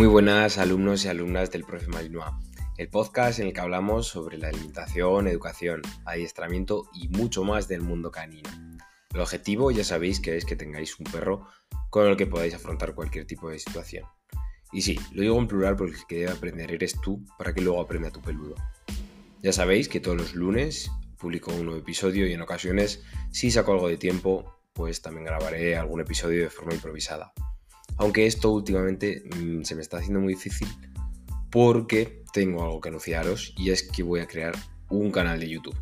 Muy buenas alumnos y alumnas del Profe Malinois, el podcast en el que hablamos sobre la alimentación, educación, adiestramiento y mucho más del mundo canino. El objetivo ya sabéis que es que tengáis un perro con el que podáis afrontar cualquier tipo de situación. Y sí, lo digo en plural porque el que debe aprender eres tú para que luego aprenda tu peludo. Ya sabéis que todos los lunes publico un nuevo episodio y en ocasiones, si saco algo de tiempo, pues también grabaré algún episodio de forma improvisada. Aunque esto últimamente mm, se me está haciendo muy difícil porque tengo algo que anunciaros y es que voy a crear un canal de YouTube.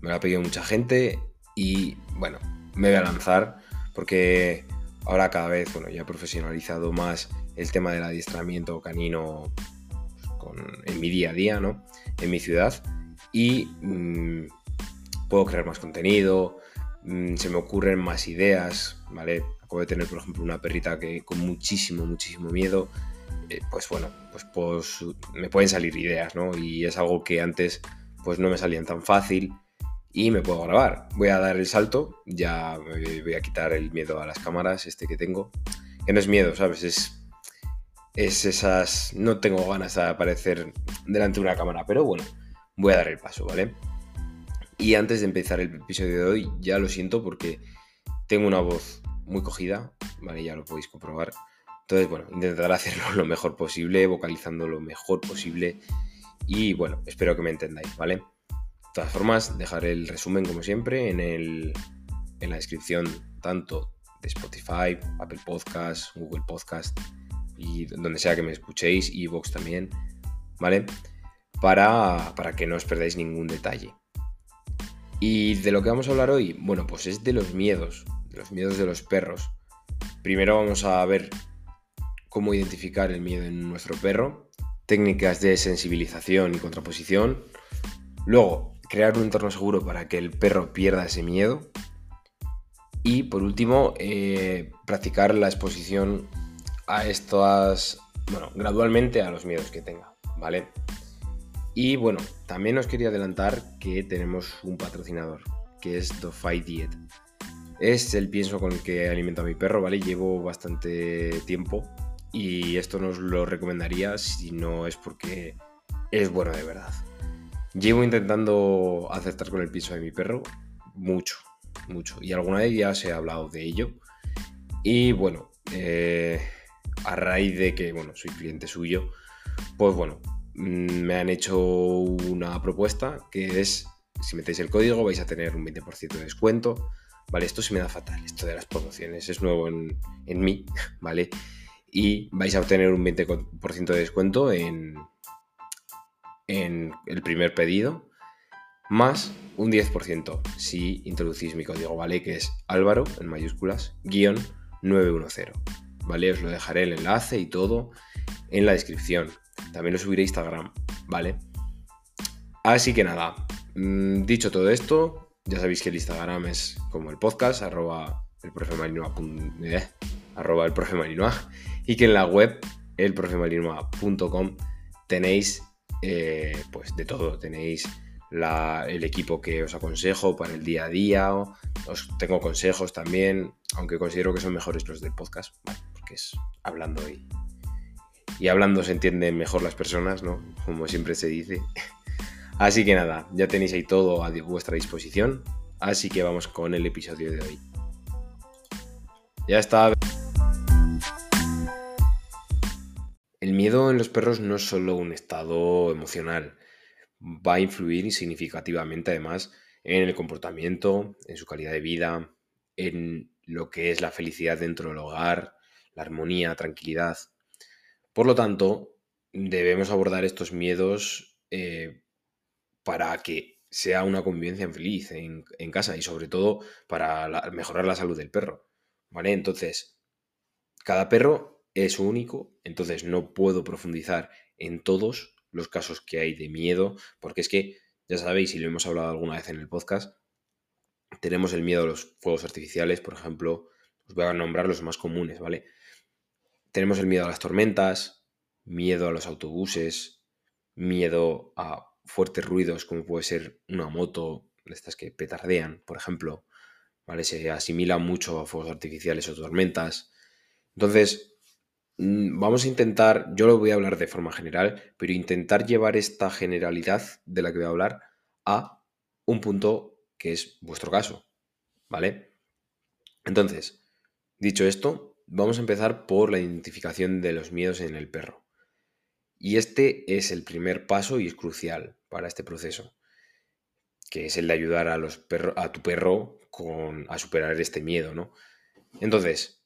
Me lo ha pedido mucha gente y bueno, me voy a lanzar porque ahora cada vez, bueno, ya he profesionalizado más el tema del adiestramiento canino en mi día a día, ¿no? En mi ciudad y mm, puedo crear más contenido, mm, se me ocurren más ideas, ¿vale? Acabo de tener, por ejemplo, una perrita que con muchísimo, muchísimo miedo, eh, pues bueno, pues, pues me pueden salir ideas, ¿no? Y es algo que antes pues no me salían tan fácil y me puedo grabar. Voy a dar el salto, ya voy a quitar el miedo a las cámaras, este que tengo, que no es miedo, ¿sabes? Es es esas... No tengo ganas de aparecer delante de una cámara, pero bueno, voy a dar el paso, ¿vale? Y antes de empezar el episodio de hoy, ya lo siento porque tengo una voz muy cogida, ¿vale? Ya lo podéis comprobar. Entonces, bueno, intentaré hacerlo lo mejor posible, vocalizando lo mejor posible. Y bueno, espero que me entendáis, ¿vale? De todas formas, dejaré el resumen como siempre en, el, en la descripción tanto de Spotify, Apple Podcasts, Google Podcast y donde sea que me escuchéis, y Vox también, ¿vale? Para, para que no os perdáis ningún detalle. Y de lo que vamos a hablar hoy, bueno, pues es de los miedos, de los miedos de los perros. Primero vamos a ver cómo identificar el miedo en nuestro perro, técnicas de sensibilización y contraposición. Luego, crear un entorno seguro para que el perro pierda ese miedo. Y por último, eh, practicar la exposición a estas, bueno, gradualmente a los miedos que tenga, ¿vale? Y bueno, también os quería adelantar que tenemos un patrocinador, que es Fight Diet. Es el pienso con el que alimento a mi perro, ¿vale? Llevo bastante tiempo y esto no lo recomendaría si no es porque es bueno de verdad. Llevo intentando aceptar con el pienso de mi perro mucho, mucho. Y alguna vez ya se ha hablado de ello. Y bueno, eh, a raíz de que, bueno, soy cliente suyo, pues bueno, me han hecho una propuesta que es, si metéis el código vais a tener un 20% de descuento, ¿vale? Esto se me da fatal, esto de las promociones, es nuevo en, en mí, ¿vale? Y vais a obtener un 20% de descuento en, en el primer pedido, más un 10% si introducís mi código, ¿vale? Que es Álvaro, en mayúsculas, guion 910. ¿vale? Os lo dejaré el enlace y todo en la descripción. También lo subiré a Instagram, ¿vale? Así que nada, mm, dicho todo esto, ya sabéis que el Instagram es como el podcast, arroba el profe eh, arroba y que en la web, elprofemarinoa.com, tenéis eh, pues de todo, tenéis el equipo que os aconsejo para el día a día, os tengo consejos también, aunque considero que son mejores los del podcast, porque es hablando y, y hablando se entienden mejor las personas, ¿no? Como siempre se dice. Así que nada, ya tenéis ahí todo a vuestra disposición, así que vamos con el episodio de hoy. Ya está. El miedo en los perros no es solo un estado emocional, va a influir significativamente además en el comportamiento, en su calidad de vida, en lo que es la felicidad dentro del hogar, la armonía, tranquilidad. Por lo tanto, debemos abordar estos miedos eh, para que sea una convivencia feliz en, casa y sobre todo para mejorar la salud del perro. ¿Vale? Entonces, cada perro es único, entonces no puedo profundizar en todos los casos que hay de miedo, porque es que, ya sabéis, y lo hemos hablado alguna vez en el podcast, tenemos el miedo a los fuegos artificiales, por ejemplo, os voy a nombrar los más comunes, ¿vale? Tenemos el miedo a las tormentas, miedo a los autobuses, miedo a fuertes ruidos como puede ser una moto estas que petardean, por ejemplo, ¿vale? Se asimila mucho a fuegos artificiales o tormentas. Entonces, mm, vamos a intentar, yo lo voy a hablar de forma general, pero intentar llevar esta generalidad de la que voy a hablar a un punto que es vuestro caso, ¿vale? Entonces, dicho esto, vamos a empezar por la identificación de los miedos en el perro. Y este es el primer paso y es crucial para este proceso, que es el de ayudar a, los a tu perro con, a superar este miedo, ¿no? Entonces,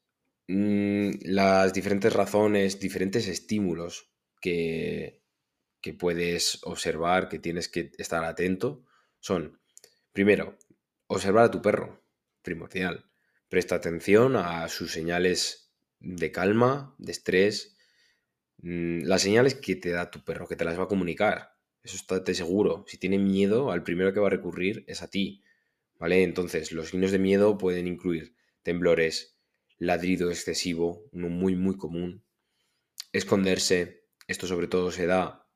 mm, las diferentes razones, diferentes estímulos que, que puedes observar, que tienes que estar atento, son, primero, observar a tu perro, primordial. Presta atención a sus señales de calma, de estrés, mm, las señales que te da tu perro, que te las va a comunicar. Eso está seguro. Si tiene miedo, al primero que va a recurrir es a ti. ¿Vale? Entonces, los signos de miedo pueden incluir temblores, ladrido excesivo, uno muy, muy común, esconderse. Esto sobre todo se da.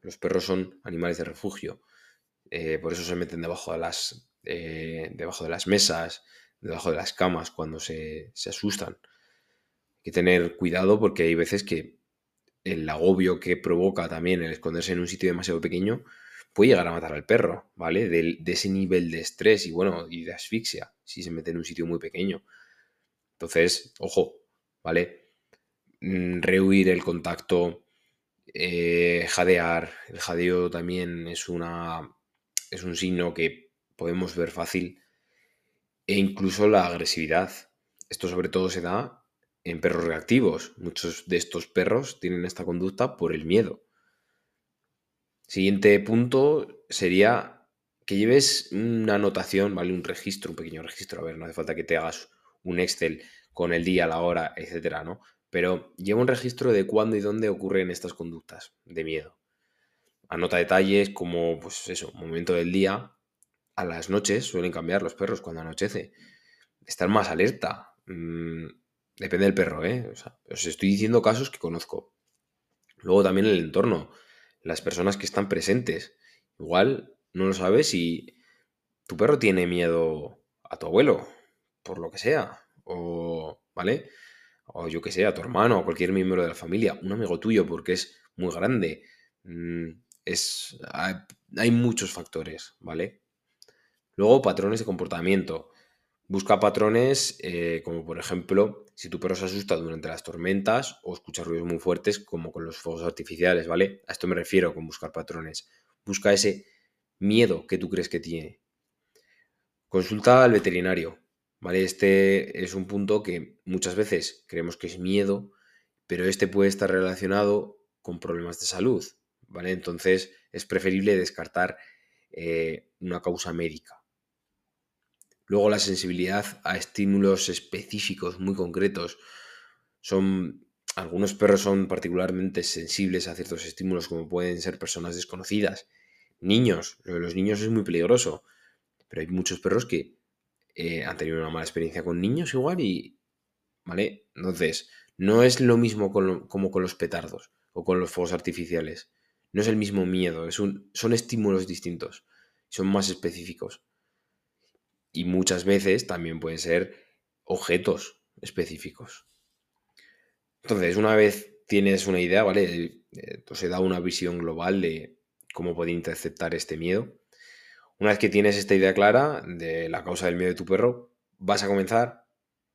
los perros son animales de refugio. Eh, por eso se meten debajo de las, eh, debajo de las mesas, debajo de las camas cuando se, se asustan. Hay que tener cuidado porque hay veces que el agobio que provoca también el esconderse en un sitio demasiado pequeño puede llegar a matar al perro, ¿vale? De, ese nivel de estrés y bueno, y de asfixia, si se mete en un sitio muy pequeño. Entonces, ojo, ¿vale? Mm, rehuir el contacto, eh, jadear. El jadeo también es una. es un signo que podemos ver fácil. E incluso la agresividad. Esto sobre todo se da en perros reactivos. Muchos de estos perros tienen esta conducta por el miedo. Siguiente punto sería que lleves una anotación, ¿vale? Un registro, un pequeño registro. A ver, no hace falta que te hagas un Excel con el día, la hora, etcétera, ¿no? Pero lleva un registro de cuándo y dónde ocurren estas conductas de miedo. Anota detalles como, pues eso, momento del día. A las noches suelen cambiar los perros cuando anochece. Estar más alerta. Mm, Depende del perro, ¿eh? os estoy diciendo casos que conozco. Luego también el entorno, las personas que están presentes. Igual no lo sabes si tu perro tiene miedo a tu abuelo, por lo que sea, o, ¿vale? O yo que sé, a tu hermano, o cualquier miembro de la familia, un amigo tuyo, porque es muy grande. Mm, es, hay muchos factores, ¿vale? Luego, patrones de comportamiento. Busca patrones eh, como por ejemplo si tu perro se asusta durante las tormentas o escucha ruidos muy fuertes como con los fuegos artificiales, ¿vale? A esto me refiero con buscar patrones. Busca ese miedo que tú crees que tiene. Consulta al veterinario, ¿vale? Este es un punto que muchas veces creemos que es miedo, pero este puede estar relacionado con problemas de salud, ¿vale? Entonces es preferible descartar eh, una causa médica. Luego la sensibilidad a estímulos específicos muy concretos. Son algunos perros son particularmente sensibles a ciertos estímulos como pueden ser personas desconocidas, niños. Lo de los niños es muy peligroso, pero hay muchos perros que eh, han tenido una mala experiencia con niños igual y, ¿vale? Entonces, no es lo mismo como con los petardos o con los fuegos artificiales. No es el mismo miedo, es un, son estímulos distintos, son más específicos y muchas veces también pueden ser objetos específicos. Entonces, una vez tienes una idea, ¿vale? Se da una visión global de cómo puede interceptar este miedo. Una vez que tienes esta idea clara de la causa del miedo de tu perro, vas a comenzar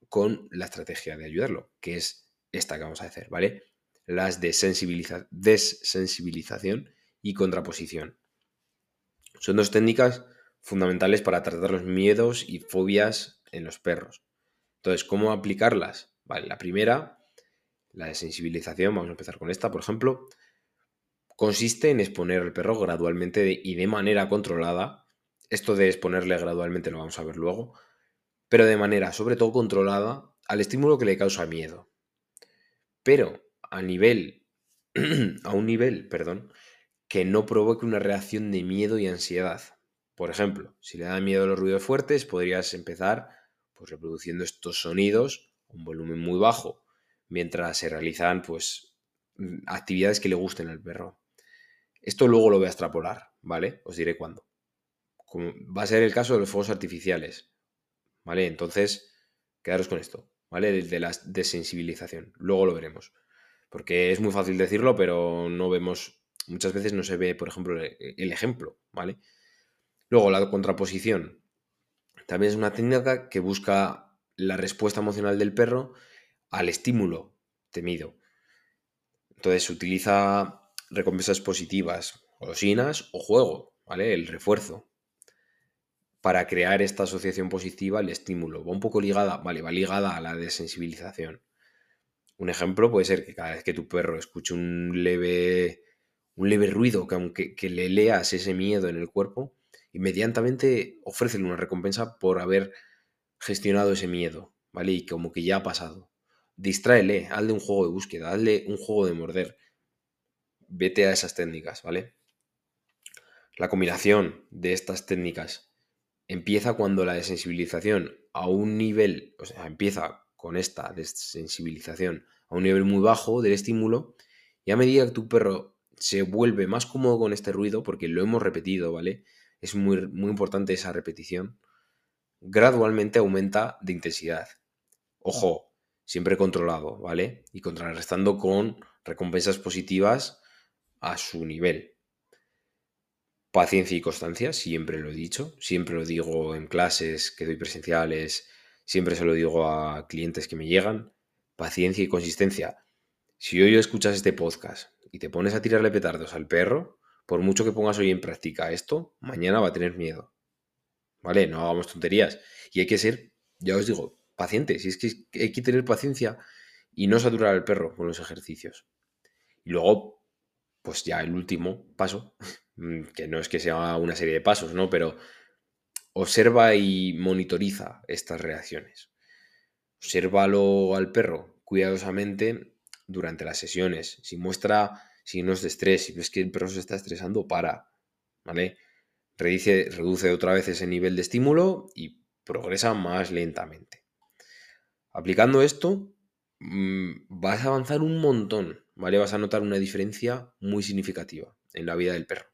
con la estrategia de ayudarlo, que es esta que vamos a hacer, ¿vale? Las desensibilización y contraposición. Son dos técnicas fundamentales para tratar los miedos y fobias en los perros. Entonces, ¿cómo aplicarlas? Vale, la primera, la de sensibilización, vamos a empezar con esta, por ejemplo, consiste en exponer al perro gradualmente y de manera controlada. Esto de exponerle gradualmente lo vamos a ver luego, pero de manera sobre todo controlada al estímulo que le causa miedo. Pero a nivel, a un nivel, perdón, que no provoque una reacción de miedo y ansiedad. Por ejemplo, si le da miedo los ruidos fuertes, podrías empezar pues, reproduciendo estos sonidos a un volumen muy bajo, mientras se realizan pues, mm, actividades que le gusten al perro. Esto luego lo voy a extrapolar, ¿vale? Os diré cuándo. va a ser el caso de los fuegos artificiales, ¿vale? Entonces, quedaros con esto, ¿vale? De, de la desensibilización. Luego lo veremos. Porque es muy fácil decirlo, pero no vemos, muchas veces no se ve, por ejemplo, el ejemplo, ¿vale? Luego, la contraposición. También es una técnica que busca la respuesta emocional del perro al estímulo temido. Entonces, utiliza recompensas positivas, golosinas o juego, ¿vale? El refuerzo para crear esta asociación positiva al estímulo. Va un poco ligada, vale, va ligada a la desensibilización. Un ejemplo puede ser que cada vez que tu perro escuche un leve, un leve ruido, que aunque que le leas ese miedo en el cuerpo, inmediatamente ofrécele una recompensa por haber gestionado ese miedo, ¿vale? Y como que ya ha pasado. Distráele, hazle un juego de búsqueda, hazle un juego de morder. Vete a esas técnicas, ¿vale? La combinación de estas técnicas empieza cuando la desensibilización a un nivel, o sea, empieza con esta desensibilización a un nivel muy bajo del estímulo y a medida que tu perro se vuelve más cómodo con este ruido, porque lo hemos repetido, ¿vale? Es muy, muy importante esa repetición, gradualmente aumenta de intensidad. Ojo, siempre controlado, ¿vale? Y contrarrestando con recompensas positivas a su nivel. Paciencia y constancia, siempre lo he dicho, siempre lo digo en clases que doy presenciales, siempre se lo digo a clientes que me llegan. Paciencia y consistencia. Si hoy escuchas este podcast y te pones a tirarle petardos al perro, por mucho que pongas hoy en práctica esto, mañana va a tener miedo. ¿Vale? No hagamos tonterías. Y hay que ser, ya os digo, pacientes. Si es que hay que tener paciencia y no saturar al perro con los ejercicios. Y luego, pues ya el último paso, Mm, que no es que sea una serie de pasos, ¿no? Pero observa y monitoriza estas reacciones. Obsérvalo al perro cuidadosamente durante las sesiones. Si muestra signos de estrés, si ves que el perro se está estresando, para, ¿vale? Reduce, reduce otra vez ese nivel de estímulo y progresa más lentamente. Aplicando esto, mm, vas a avanzar un montón, ¿vale? Vas a notar una diferencia muy significativa en la vida del perro.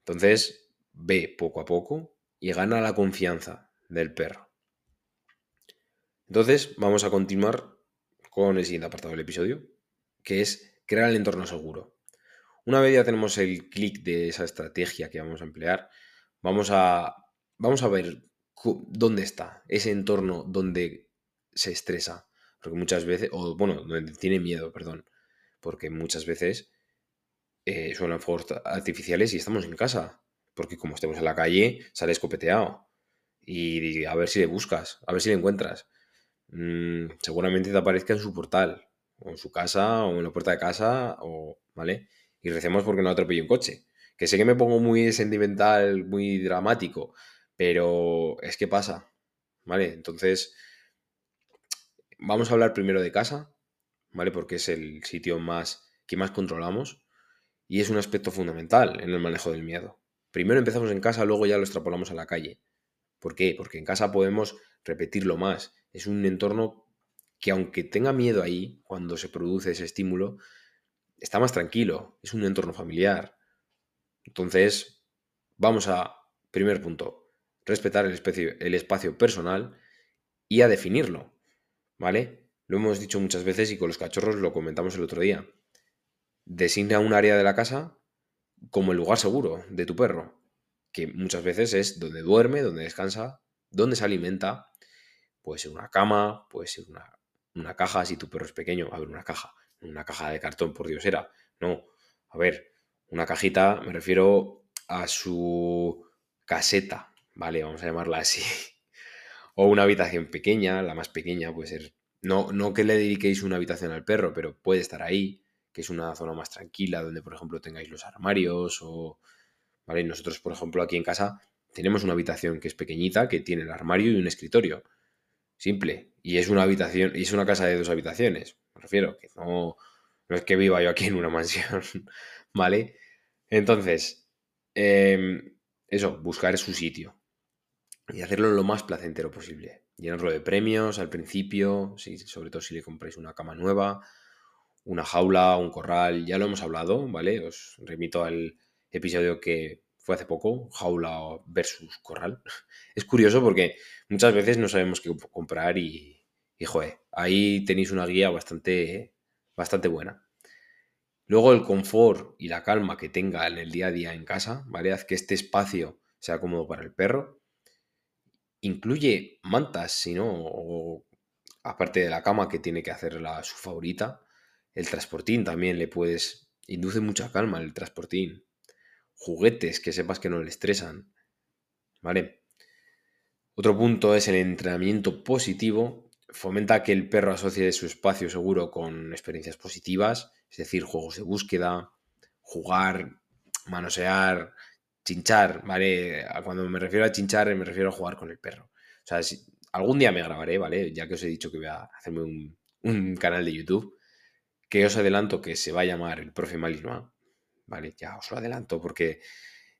Entonces, ve poco a poco y gana la confianza del perro. Entonces, vamos a continuar con el siguiente apartado del episodio, que es crear el entorno seguro. Una vez ya tenemos el clic de esa estrategia que vamos a emplear, vamos a, vamos a ver dónde está ese entorno donde se estresa. Porque muchas veces, o bueno, donde tiene miedo, perdón. Porque muchas veces eh, suenan fuegos artificiales y estamos en casa. Porque como estemos en la calle, sale escopeteado. Y, a ver si le buscas, a ver si le encuentras. Mm, seguramente te aparezca en su portal, o en su casa, o en la puerta de casa, o, ¿vale? Y recemos porque no atropelle un coche. Que sé que me pongo muy sentimental, muy dramático, pero es que pasa, ¿vale? Entonces, vamos a hablar primero de casa, ¿vale? Porque es el sitio más que más controlamos y es un aspecto fundamental en el manejo del miedo. Primero empezamos en casa, luego ya lo extrapolamos a la calle. ¿Por qué? Porque en casa podemos repetirlo más. Es un entorno que aunque tenga miedo ahí, cuando se produce ese estímulo, está más tranquilo. Es un entorno familiar. Entonces, vamos a, primer punto, respetar el, el espacio personal y a definirlo. ¿Vale? Lo hemos dicho muchas veces y con los cachorros lo comentamos el otro día designa un área de la casa como el lugar seguro de tu perro, que muchas veces es donde duerme, donde descansa, donde se alimenta. Puede ser una cama, puede ser una, caja, si tu perro es pequeño, a ver, una caja, una caja de cartón, por Dios era. No, a ver, una cajita, me refiero a su caseta, ¿vale? Vamos a llamarla así. o una habitación pequeña, la más pequeña puede ser. No, no que le dediquéis una habitación al perro, pero puede estar ahí que es una zona más tranquila, donde por ejemplo tengáis los armarios o... ¿Vale? Nosotros, por ejemplo, aquí en casa tenemos una habitación que es pequeñita, que tiene el armario y un escritorio. Simple. Y es una habitación, y es una casa de dos habitaciones. Me refiero, que no, no es que viva yo aquí en una mansión. ¿Vale? Entonces, em, eso, buscar su sitio. Y hacerlo lo más placentero posible. Llenarlo de premios al principio, sobre todo si le compráis una cama nueva una jaula, un corral, ya lo hemos hablado, ¿vale? Os remito al episodio que fue hace poco, jaula versus corral. Es curioso porque muchas veces no sabemos qué comprar y, y ahí tenéis una guía bastante, bastante buena. Luego el confort y la calma que tenga en el día a día en casa, ¿vale? Haz que este espacio sea cómodo para el perro. Incluye mantas, si no, o aparte de la cama que tiene que hacer la, su favorita. El transportín también le puedes... Induce mucha calma el transportín. Juguetes que sepas que no le estresan. ¿Vale? Otro punto es el entrenamiento positivo. Fomenta que el perro asocie su espacio seguro con experiencias positivas es decir, juegos de búsqueda, jugar, manosear, chinchar, ¿vale? Cuando me refiero a chinchar me refiero a jugar con el perro. O sea, algún día me grabaré, ¿vale? Ya que os he dicho que voy a hacerme un, canal de YouTube, que os adelanto que se va a llamar el profe Malinois, ¿vale? Ya os lo adelanto porque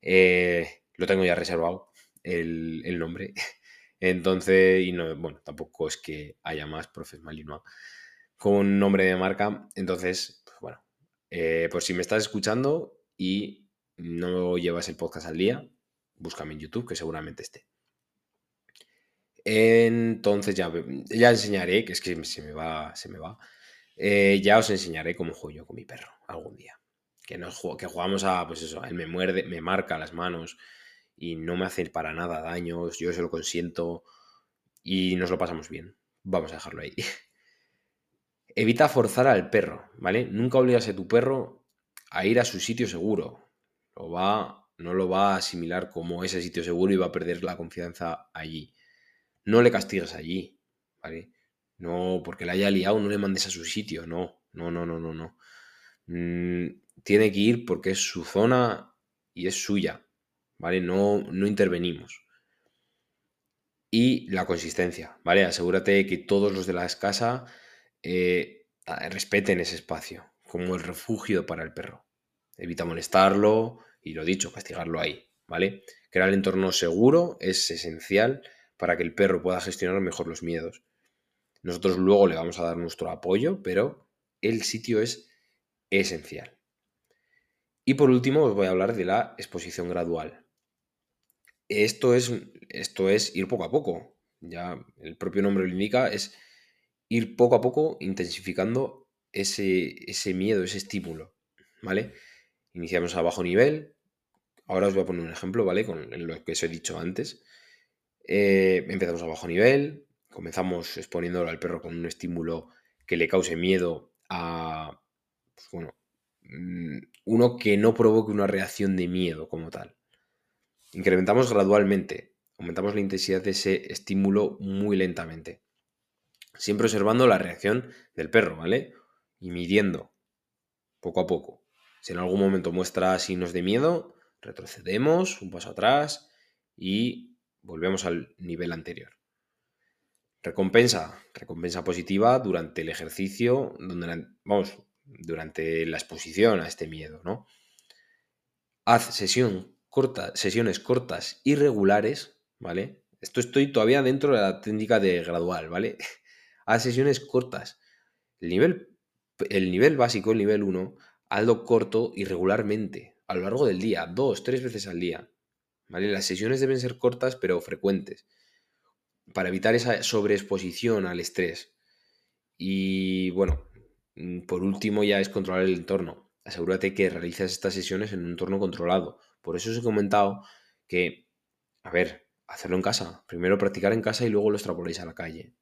eh, lo tengo ya reservado, el, el nombre. Entonces, y no, bueno, tampoco es que haya más profes Malinois con nombre de marca. Entonces, eh, por si me estás escuchando y no llevas el podcast al día, búscame en YouTube, que seguramente esté. Entonces ya, ya enseñaré, que es que se me va, se me va. Eh, ya os enseñaré cómo juego yo con mi perro algún día. Que, nos, que jugamos a, pues eso, él me muerde, me marca las manos y no me hace para nada daños, yo se lo consiento y nos lo pasamos bien. Vamos a dejarlo ahí. Evita forzar al perro, ¿vale? Nunca obligas a tu perro a ir a su sitio seguro. Lo va, no lo va a asimilar como ese sitio seguro y va a perder la confianza allí. No le castigues allí, ¿vale? No, porque la haya liado, no le mandes a su sitio, no, no, no, no, no, no. Mm, tiene que ir porque es su zona y es suya, ¿vale? No, no intervenimos. Y la consistencia, ¿vale? Asegúrate que todos los de la casa eh, respeten ese espacio como el refugio para el perro. Evita molestarlo y lo dicho, castigarlo ahí, ¿vale? Crear el entorno seguro es esencial para que el perro pueda gestionar mejor los miedos. Nosotros luego le vamos a dar nuestro apoyo, pero el sitio es esencial. Y por último os voy a hablar de la exposición gradual. Esto es, esto es ir poco a poco. Ya el propio nombre lo indica, es ir poco a poco intensificando ese, ese miedo, ese estímulo, ¿vale? Iniciamos a bajo nivel. Ahora os voy a poner un ejemplo, ¿vale? Con lo que os he dicho antes. Eh, empezamos a bajo nivel, comenzamos exponiéndolo al perro con un estímulo que le cause miedo a, pues bueno, uno que no provoque una reacción de miedo como tal. Incrementamos gradualmente, aumentamos la intensidad de ese estímulo muy lentamente. Siempre observando la reacción del perro, ¿vale? Y midiendo poco a poco. Si en algún momento muestra signos de miedo, retrocedemos un paso atrás y volvemos al nivel anterior. Recompensa, recompensa positiva durante el ejercicio, donde, vamos, durante la exposición a este miedo, ¿no? Haz sesiones cortas y regulares, ¿vale? Esto estoy todavía dentro de la técnica de gradual, ¿vale? a sesiones cortas. El nivel, el nivel básico, el nivel 1, hazlo corto y regularmente, a lo largo del día, dos, tres veces al día. ¿Vale? Las sesiones deben ser cortas pero frecuentes, para evitar esa sobreexposición al estrés. Y bueno, por último ya es controlar el entorno. Asegúrate que realizas estas sesiones en un entorno controlado. Por eso os he comentado que, a ver, hacerlo en casa. Primero practicar en casa y luego lo extrapoléis a la calle.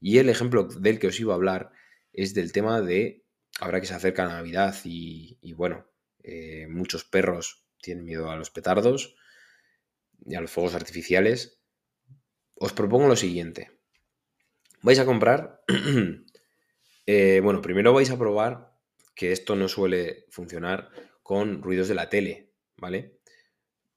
Y el ejemplo del que os iba a hablar es del tema de, ahora que se acerca Navidad y, bueno, eh, muchos perros tienen miedo a los petardos y a los fuegos artificiales, os propongo lo siguiente. Vais a comprar, eh, bueno, primero vais a probar que esto no suele funcionar con ruidos de la tele, ¿vale?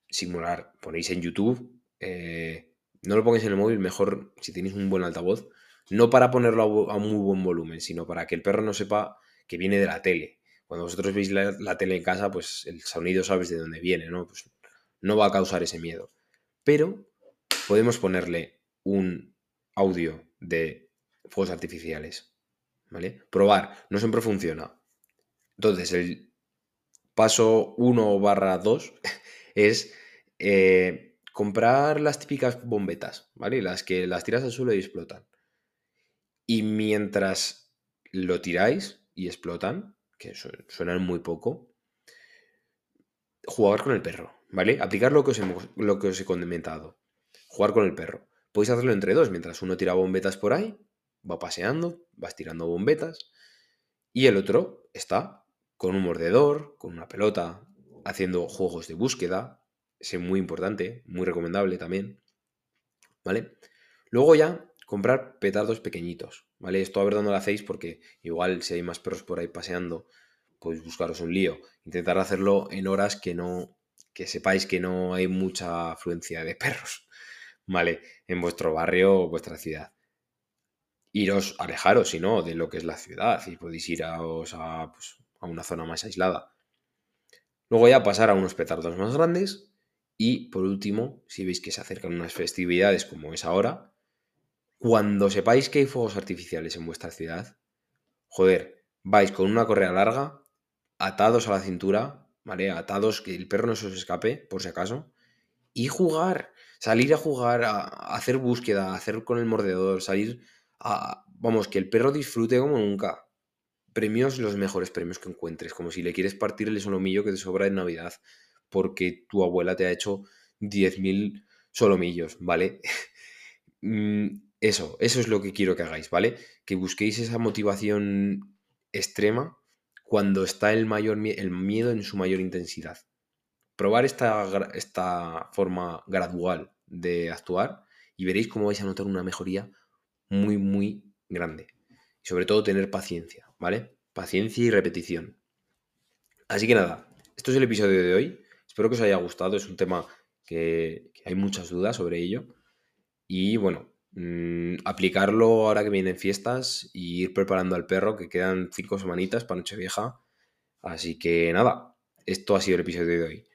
Simular, ponéis en YouTube, eh, no lo pongáis en el móvil, mejor si tenéis un buen altavoz, no para ponerlo a, muy buen volumen, sino para que el perro no sepa que viene de la tele. Cuando vosotros veis la, tele en casa, pues el sonido sabes de dónde viene, ¿no? Pues no va a causar ese miedo. Pero podemos ponerle un audio de fuegos artificiales, ¿vale? Probar, no siempre funciona. Entonces, el paso 1 barra 2 es eh, comprar las típicas bombetas, ¿vale? Las que las tiras al suelo y explotan. Y mientras lo tiráis y explotan, que suenan muy poco, jugar con el perro, ¿vale? Aplicar lo que os, lo que os he comentado. Jugar con el perro. Podéis hacerlo entre dos, mientras uno tira bombetas por ahí, va paseando, vas tirando bombetas, y el otro está con un mordedor, con una pelota, haciendo juegos de búsqueda, es muy importante, muy recomendable también, ¿vale? Luego ya comprar petardos pequeñitos, ¿vale? Esto a ver dónde lo hacéis porque igual si hay más perros por ahí paseando, pues buscaros un lío. Intentar hacerlo en horas que no, que sepáis que no hay mucha afluencia de perros, ¿vale? En vuestro barrio o vuestra ciudad. Iros, alejaros, si no, de lo que es la ciudad y podéis ir a, pues, a una zona más aislada. Luego ya pasar a unos petardos más grandes y por último, si veis que se acercan unas festividades como es ahora, cuando sepáis que hay fuegos artificiales en vuestra ciudad, joder, vais con una correa larga, atados a la cintura, ¿vale? Atados, que el perro no se os escape, por si acaso, y jugar, salir a jugar, a hacer búsqueda, a hacer con el mordedor, salir Vamos, que el perro disfrute como nunca. Premios los mejores premios que encuentres, como si le quieres partir el solomillo que te sobra en Navidad, porque tu abuela te ha hecho 10.000 solomillos, ¿vale? Mm, eso, eso es lo que quiero que hagáis, ¿vale? Que busquéis esa motivación extrema cuando está el, mayor, el miedo en su mayor intensidad. Probar esta, esta forma gradual de actuar y veréis cómo vais a notar una mejoría muy, muy grande. Y sobre todo tener paciencia, ¿vale? Paciencia y repetición. Así que nada, esto es el episodio de hoy. Espero que os haya gustado. Es un tema que, hay muchas dudas sobre ello. Y bueno, Mm, aplicarlo ahora que vienen fiestas y ir preparando al perro, que quedan cinco semanitas para Nochevieja. Así que nada, esto ha sido el episodio de hoy.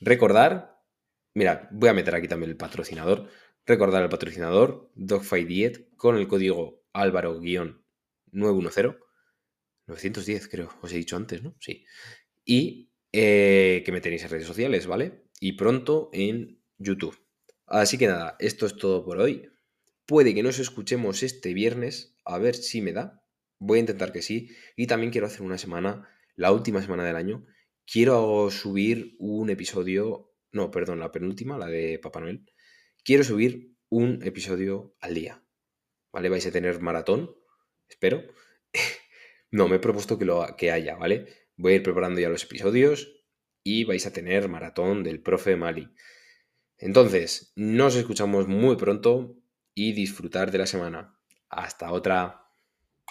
Recordar, mira, voy a meter aquí también el patrocinador. Recordar al patrocinador Dogfight Diet con el código Álvaro-910. 910 creo, os he dicho antes, ¿no? Sí. Y eh, que me tenéis en redes sociales, ¿vale? Y pronto en YouTube. Así que nada, esto es todo por hoy. Puede que nos escuchemos este viernes, a ver si me da. Voy a intentar que sí. Y también quiero hacer una semana, la última semana del año. Quiero subir un episodio, no, perdón, la penúltima, la de Papá Noel. Quiero subir un episodio al día. ¿Vale? Vais a tener maratón, espero. no, me he propuesto que, lo, que haya, ¿vale? Voy a ir preparando ya los episodios y vais a tener maratón del profe Mali. Entonces, nos escuchamos muy pronto y disfrutar de la semana. Hasta otra.